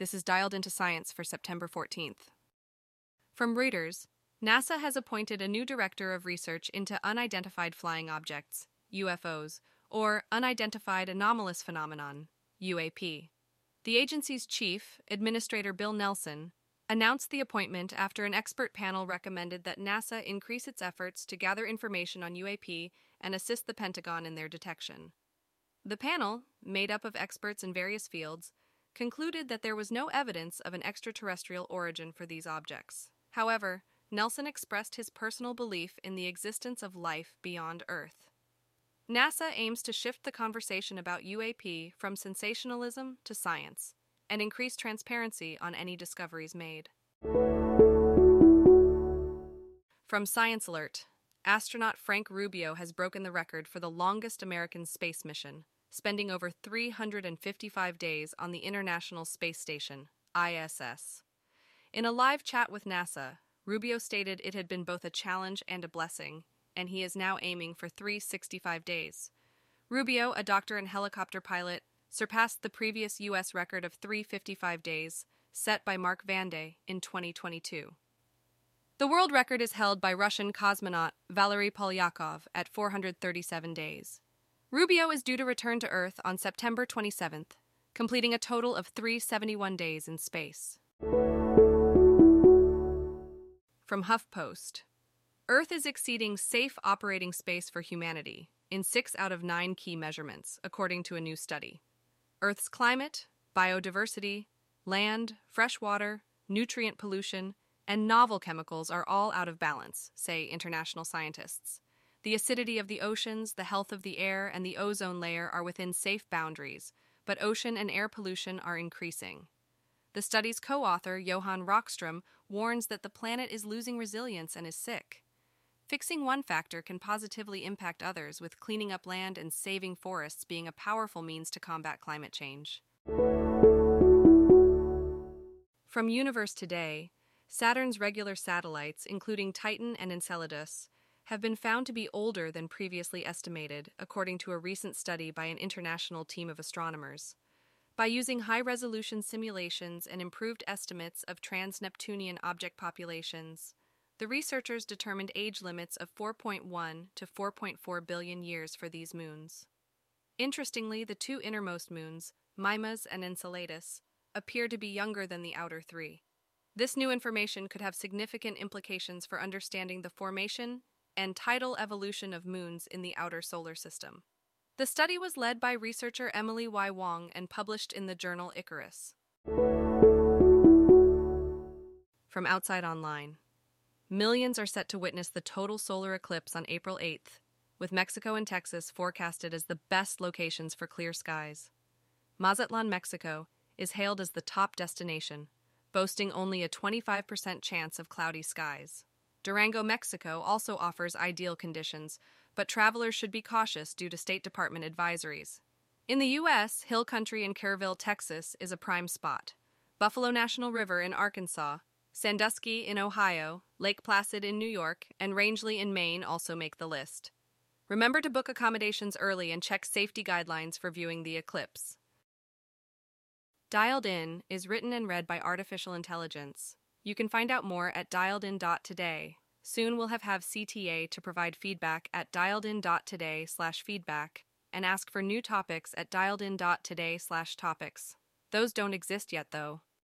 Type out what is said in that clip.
This is dialed into science for September 14th. From Reuters, NASA has appointed a new director of research into unidentified flying objects, UFOs, or unidentified anomalous phenomenon, UAP. The agency's chief, Administrator Bill Nelson, announced the appointment after an expert panel recommended that NASA increase its efforts to gather information on UAP and assist the Pentagon in their detection. The panel, made up of experts in various fields, concluded that there was no evidence of an extraterrestrial origin for these objects. However, Nelson expressed his personal belief in the existence of life beyond Earth. NASA aims to shift the conversation about UAP from sensationalism to science and increase transparency on any discoveries made. From Science Alert, astronaut Frank Rubio has broken the record for the longest American space mission, spending over 355 days on the International Space Station, ISS. In a live chat with NASA, Rubio stated it had been both a challenge and a blessing, and he is now aiming for 365 days. Rubio, a doctor and helicopter pilot, surpassed the previous U.S. record of 355 days, set by Mark Vande in 2022. The world record is held by Russian cosmonaut Valery Polyakov at 437 days. Rubio is due to return to Earth on September 27th, completing a total of 371 days in space. From HuffPost Earth is exceeding safe operating space for humanity in six out of nine key measurements, according to a new study. Earth's climate, biodiversity, land, fresh water, nutrient pollution, and novel chemicals are all out of balance, say international scientists. The acidity of the oceans, the health of the air, and the ozone layer are within safe boundaries, but ocean and air pollution are increasing. The study's co author, Johan Rockström, warns that the planet is losing resilience and is sick. Fixing one factor can positively impact others, with cleaning up land and saving forests being a powerful means to combat climate change. From Universe Today, Saturn's regular satellites, including Titan and Enceladus, have been found to be older than previously estimated, according to a recent study by an international team of astronomers. By using high resolution simulations and improved estimates of trans Neptunian object populations, the researchers determined age limits of 4.1 to 4.4 billion years for these moons. Interestingly, the two innermost moons, Mimas and Enceladus, appear to be younger than the outer three. This new information could have significant implications for understanding the formation and tidal evolution of moons in the outer solar system. The study was led by researcher Emily Y. Wong and published in the journal Icarus. From Outside Online Millions are set to witness the total solar eclipse on April 8th, with Mexico and Texas forecasted as the best locations for clear skies. Mazatlan, Mexico, is hailed as the top destination, boasting only a 25% chance of cloudy skies. Durango, Mexico also offers ideal conditions, but travelers should be cautious due to State Department advisories. In the U.S., Hill Country in Kerrville, Texas is a prime spot. Buffalo National River in Arkansas, Sandusky in Ohio, Lake Placid in New York, and Rangeley in Maine also make the list. Remember to book accommodations early and check safety guidelines for viewing the eclipse. Dialed In is written and read by artificial intelligence. You can find out more at dialedin.today. Soon we'll have, have CTA to provide feedback at dialedin.today slash feedback and ask for new topics at dialedin.today slash topics. Those don't exist yet, though.